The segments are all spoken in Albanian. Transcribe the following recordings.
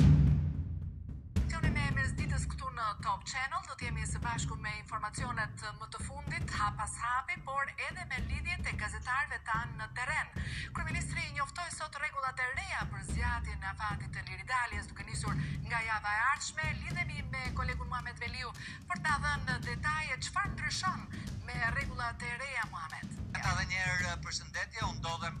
Edicioni i mesditës këtu në Top Channel, do të jemi së bashku me informacionet më të fundit hap pas hapi, por edhe me lidhjet e gazetarëve tanë në terren. Kryeministri njoftoi sot rregullat e reja për zgjatjen e afatit të liridaljes duke nisur nga java e ardhshme. Lidhemi me kolegun Muhamet Veliu për të na dhënë detaje çfarë ndryshon me rregullat e reja Muhamet. Edhe një herë përshëndetje, unë ndodhem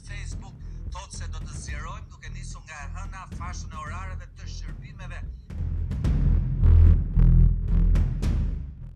Facebook thotë se do të zgjerojmë duke nisur nga e hëna fashën e orareve të shërbimeve.